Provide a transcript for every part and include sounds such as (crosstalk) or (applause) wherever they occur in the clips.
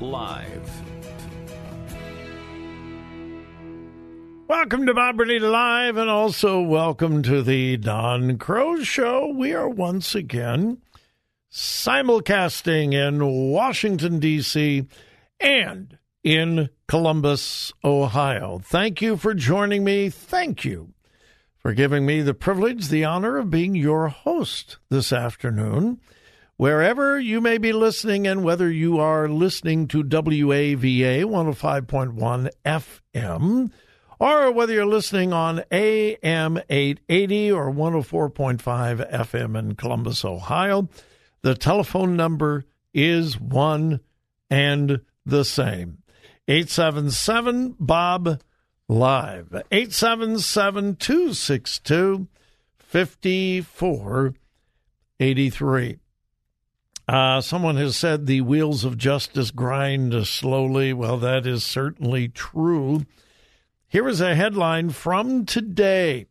Live. Welcome to Bob Burney Live, and also welcome to the Don Crow Show. We are once again simulcasting in Washington, D.C. and in Columbus, Ohio. Thank you for joining me. Thank you for giving me the privilege, the honor of being your host this afternoon. Wherever you may be listening, and whether you are listening to WAVA 105.1 FM, or whether you're listening on AM 880 or 104.5 FM in Columbus, Ohio, the telephone number is one and the same 877 Bob Live, 877 262 5483. Uh, someone has said the wheels of justice grind slowly. Well, that is certainly true. Here is a headline from today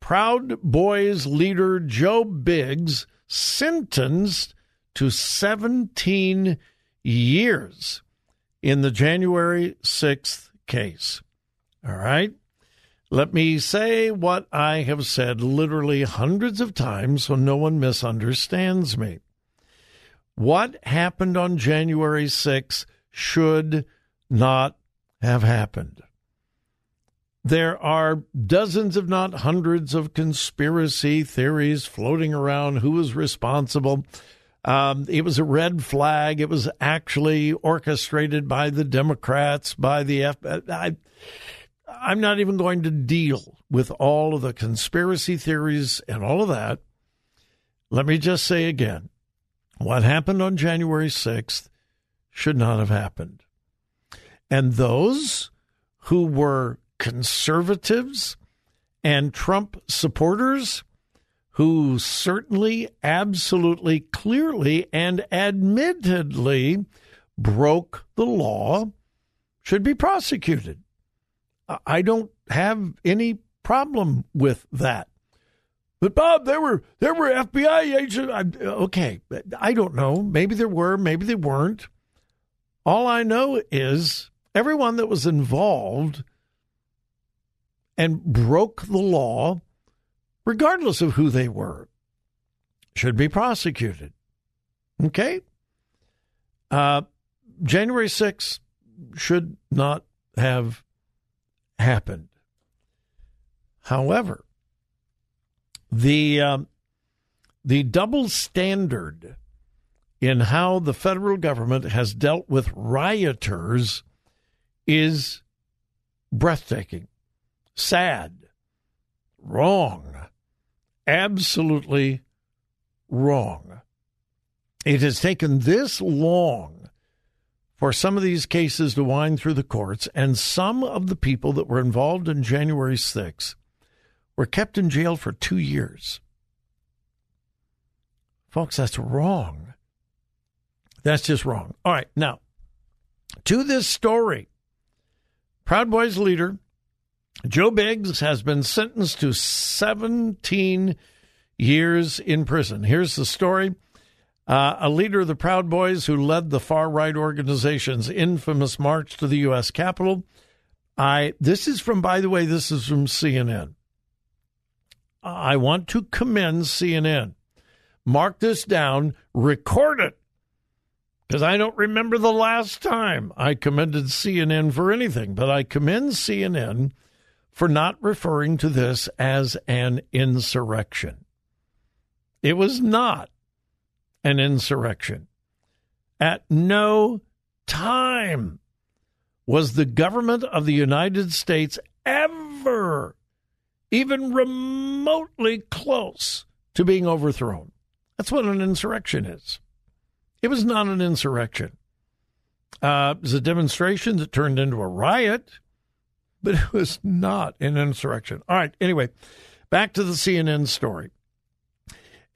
Proud Boys leader Joe Biggs sentenced to 17 years in the January 6th case. All right. Let me say what I have said literally hundreds of times so no one misunderstands me. What happened on January 6th should not have happened. There are dozens, if not hundreds, of conspiracy theories floating around who was responsible. Um, it was a red flag. It was actually orchestrated by the Democrats, by the FBI. I'm not even going to deal with all of the conspiracy theories and all of that. Let me just say again what happened on January 6th should not have happened. And those who were conservatives and Trump supporters, who certainly, absolutely, clearly, and admittedly broke the law, should be prosecuted. I don't have any problem with that. But Bob, there were there were FBI agents. Okay, I don't know. Maybe there were. Maybe they weren't. All I know is everyone that was involved and broke the law, regardless of who they were, should be prosecuted. Okay. Uh, January 6th should not have happened. However, the um, the double standard in how the federal government has dealt with rioters is breathtaking, sad, wrong, absolutely wrong. It has taken this long for some of these cases to wind through the courts, and some of the people that were involved in January 6th were kept in jail for two years. Folks, that's wrong. That's just wrong. All right, now, to this story Proud Boys leader Joe Biggs has been sentenced to 17 years in prison. Here's the story. Uh, a leader of the Proud Boys who led the far right organization's infamous march to the U.S. Capitol. I this is from, by the way, this is from CNN. I want to commend CNN. Mark this down, record it, because I don't remember the last time I commended CNN for anything, but I commend CNN for not referring to this as an insurrection. It was not an insurrection. At no time was the government of the United States ever even remotely close to being overthrown. That's what an insurrection is. It was not an insurrection. Uh, it was a demonstration that turned into a riot, but it was not an insurrection. All right, anyway, back to the CNN story.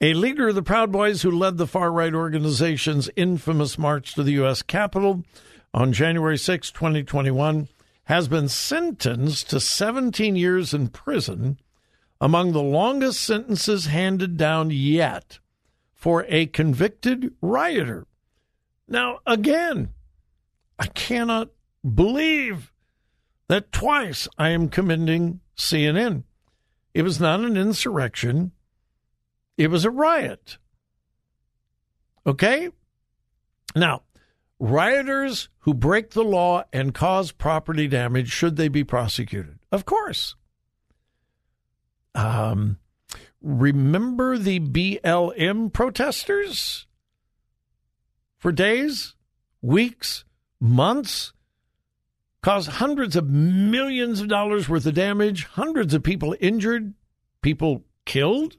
A leader of the Proud Boys who led the far right organization's infamous march to the U.S. Capitol on January 6, 2021, has been sentenced to 17 years in prison, among the longest sentences handed down yet for a convicted rioter. Now, again, I cannot believe that twice I am commending CNN. It was not an insurrection, it was a riot. Okay? Now, rioters who break the law and cause property damage, should they be prosecuted? Of course. Um, remember the BLM protesters? For days, weeks, months, caused hundreds of millions of dollars worth of damage, hundreds of people injured, people killed,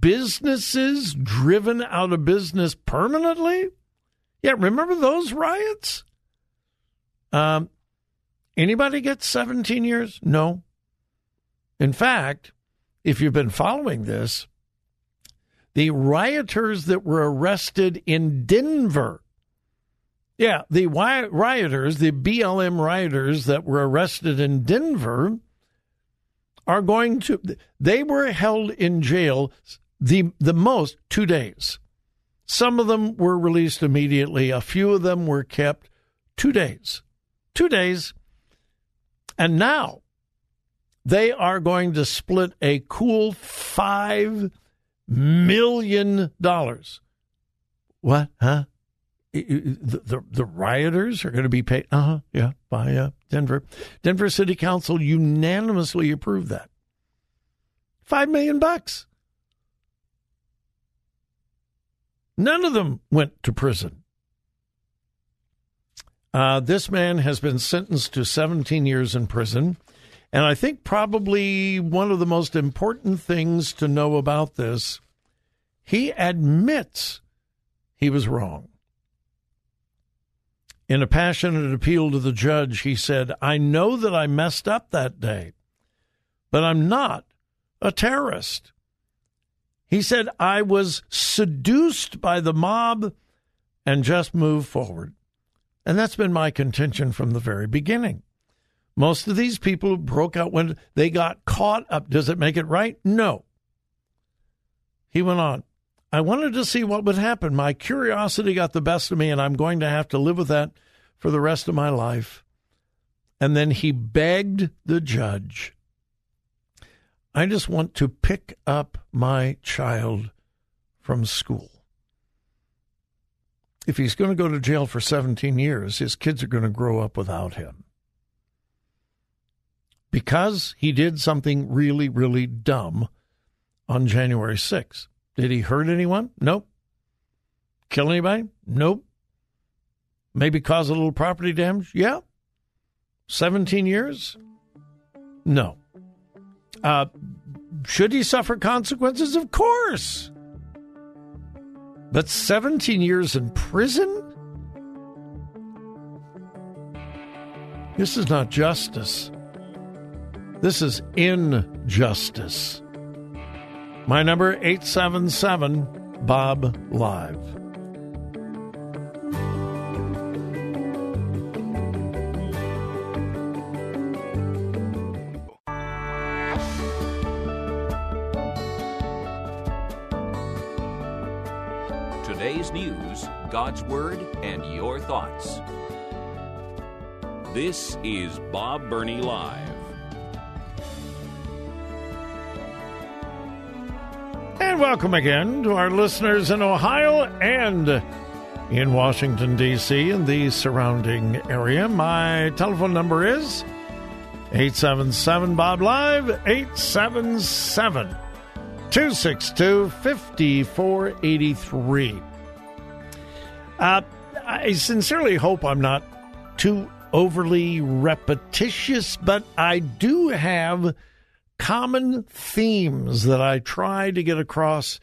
businesses driven out of business permanently. Yeah, remember those riots? Um, anybody get 17 years? No. In fact, if you've been following this, the rioters that were arrested in Denver, yeah, the rioters, the BLM rioters that were arrested in Denver are going to, they were held in jail the, the most two days. Some of them were released immediately. A few of them were kept two days. Two days. And now they are going to split a cool $5 million. What? Huh? The, the, the rioters are going to be paid. Uh huh. Yeah. By uh, Denver. Denver City Council unanimously approved that. Five million bucks. None of them went to prison. Uh, this man has been sentenced to 17 years in prison. And I think probably one of the most important things to know about this, he admits he was wrong. In a passionate appeal to the judge, he said, I know that I messed up that day, but I'm not a terrorist. He said, I was seduced by the mob and just moved forward. And that's been my contention from the very beginning. Most of these people who broke out when they got caught up. Does it make it right? No. He went on. I wanted to see what would happen. My curiosity got the best of me, and I'm going to have to live with that for the rest of my life. And then he begged the judge I just want to pick up my child from school. If he's going to go to jail for 17 years, his kids are going to grow up without him because he did something really, really dumb on January 6th. Did he hurt anyone? Nope. Kill anybody? Nope. Maybe cause a little property damage? Yeah. 17 years? No. Uh, should he suffer consequences? Of course. But 17 years in prison? This is not justice. This is injustice. My number 877 Bob Live. Today's news, God's Word, and your thoughts. This is Bob Burney Live. And welcome again to our listeners in Ohio and in Washington, D.C., and the surrounding area. My telephone number is 877 Bob Live, 877 262 5483. Uh, I sincerely hope I'm not too overly repetitious, but I do have common themes that I try to get across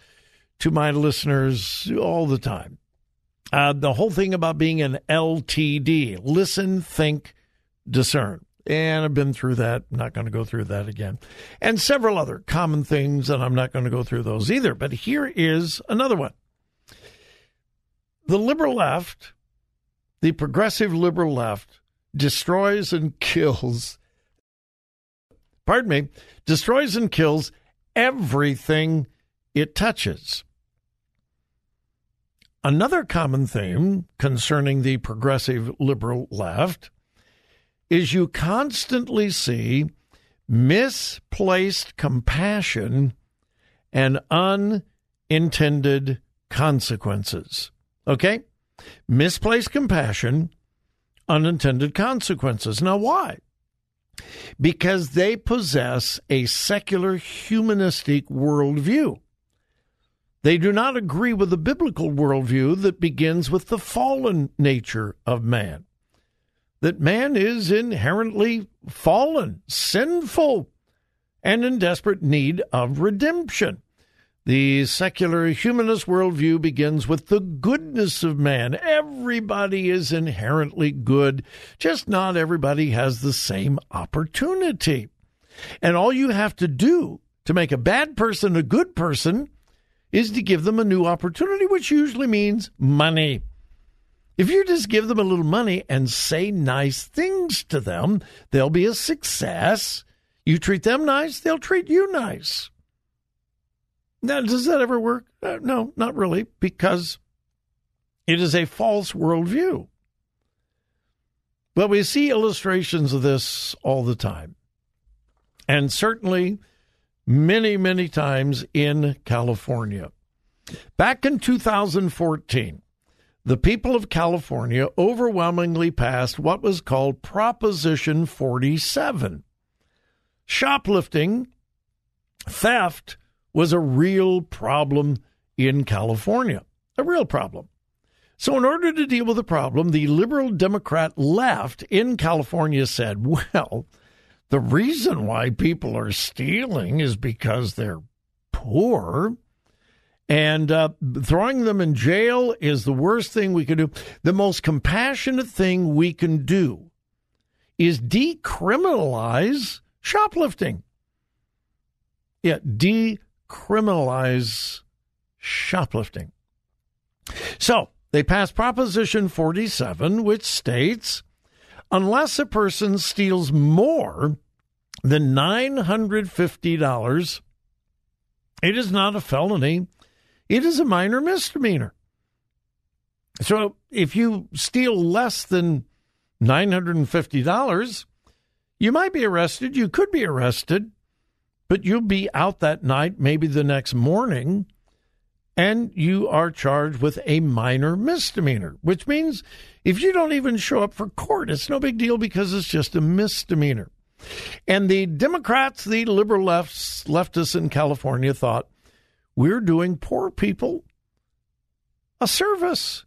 to my listeners all the time. Uh, the whole thing about being an LTD listen, think, discern. And I've been through that. not going to go through that again. And several other common things, and I'm not going to go through those either. But here is another one. The liberal left, the progressive liberal left, destroys and kills, pardon me, destroys and kills everything it touches. Another common theme concerning the progressive liberal left is you constantly see misplaced compassion and unintended consequences. Okay? Misplaced compassion, unintended consequences. Now, why? Because they possess a secular humanistic worldview. They do not agree with the biblical worldview that begins with the fallen nature of man that man is inherently fallen, sinful, and in desperate need of redemption. The secular humanist worldview begins with the goodness of man. Everybody is inherently good, just not everybody has the same opportunity. And all you have to do to make a bad person a good person is to give them a new opportunity, which usually means money. If you just give them a little money and say nice things to them, they'll be a success. You treat them nice, they'll treat you nice. Now, does that ever work? Uh, no, not really, because it is a false worldview. But we see illustrations of this all the time. And certainly many, many times in California. Back in 2014, the people of California overwhelmingly passed what was called Proposition 47. Shoplifting, theft, was a real problem in California, a real problem. So, in order to deal with the problem, the liberal Democrat left in California said, (laughs) well, the reason why people are stealing is because they're poor and uh, throwing them in jail is the worst thing we can do. The most compassionate thing we can do is decriminalize shoplifting. Yeah, decriminalize shoplifting. So they passed Proposition 47, which states unless a person steals more than $950, it is not a felony it is a minor misdemeanor. So if you steal less than $950, you might be arrested. You could be arrested, but you'll be out that night, maybe the next morning, and you are charged with a minor misdemeanor, which means if you don't even show up for court, it's no big deal because it's just a misdemeanor. And the Democrats, the liberal lefts, leftists in California thought, we're doing poor people a service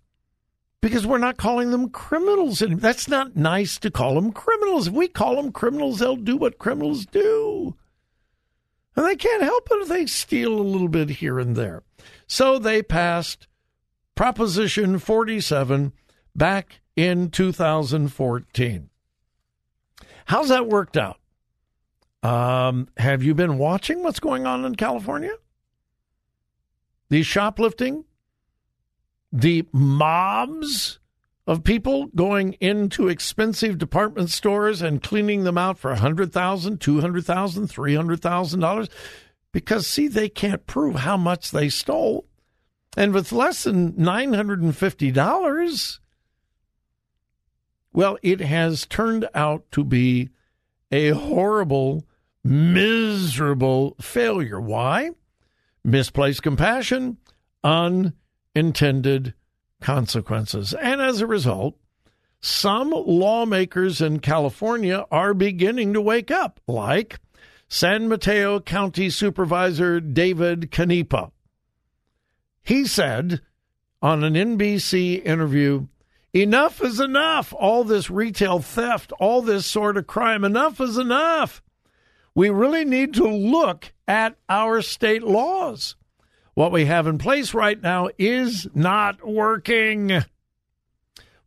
because we're not calling them criminals. And that's not nice to call them criminals. If we call them criminals, they'll do what criminals do. And they can't help it if they steal a little bit here and there. So they passed Proposition 47 back in 2014. How's that worked out? Um, have you been watching what's going on in California? The shoplifting, the mobs of people going into expensive department stores and cleaning them out for $100,000, $200,000, $300,000 because, see, they can't prove how much they stole. And with less than $950, well, it has turned out to be a horrible, miserable failure. Why? Misplaced compassion, unintended consequences. And as a result, some lawmakers in California are beginning to wake up, like San Mateo County Supervisor David Canepa. He said on an NBC interview, Enough is enough. All this retail theft, all this sort of crime, enough is enough. We really need to look at our state laws. What we have in place right now is not working.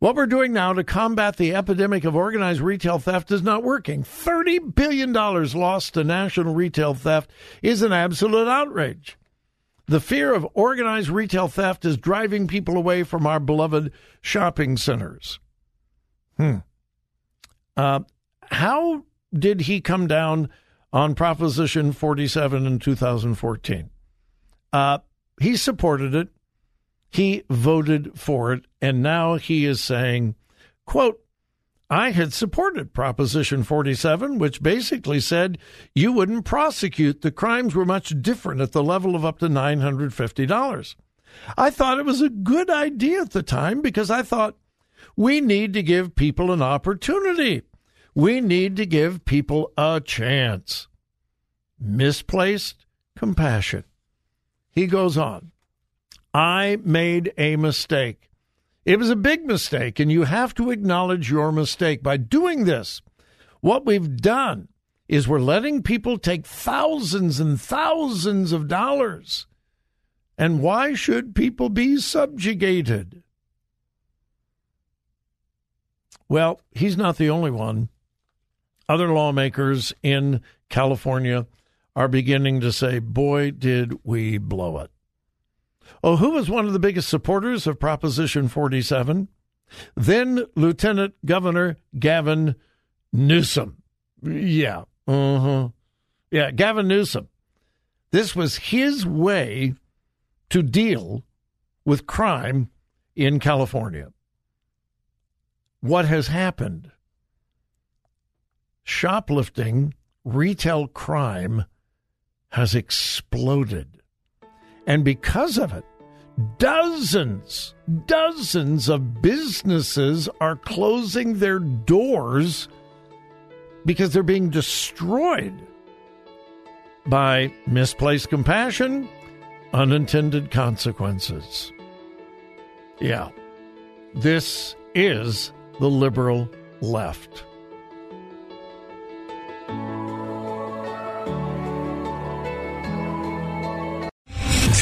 What we're doing now to combat the epidemic of organized retail theft is not working. $30 billion lost to national retail theft is an absolute outrage. The fear of organized retail theft is driving people away from our beloved shopping centers. Hmm. Uh, how did he come down on Proposition 47 in 2014? Uh, he supported it. He voted for it. And now he is saying, quote, I had supported Proposition 47, which basically said you wouldn't prosecute. The crimes were much different at the level of up to $950. I thought it was a good idea at the time because I thought we need to give people an opportunity. We need to give people a chance. Misplaced compassion. He goes on, I made a mistake. It was a big mistake, and you have to acknowledge your mistake. By doing this, what we've done is we're letting people take thousands and thousands of dollars. And why should people be subjugated? Well, he's not the only one. Other lawmakers in California are beginning to say, boy, did we blow it. Oh, who was one of the biggest supporters of Proposition 47? Then Lieutenant Governor Gavin Newsom. Yeah. Uh-huh. Yeah, Gavin Newsom. This was his way to deal with crime in California. What has happened? Shoplifting, retail crime has exploded. And because of it, dozens, dozens of businesses are closing their doors because they're being destroyed by misplaced compassion, unintended consequences. Yeah, this is the liberal left.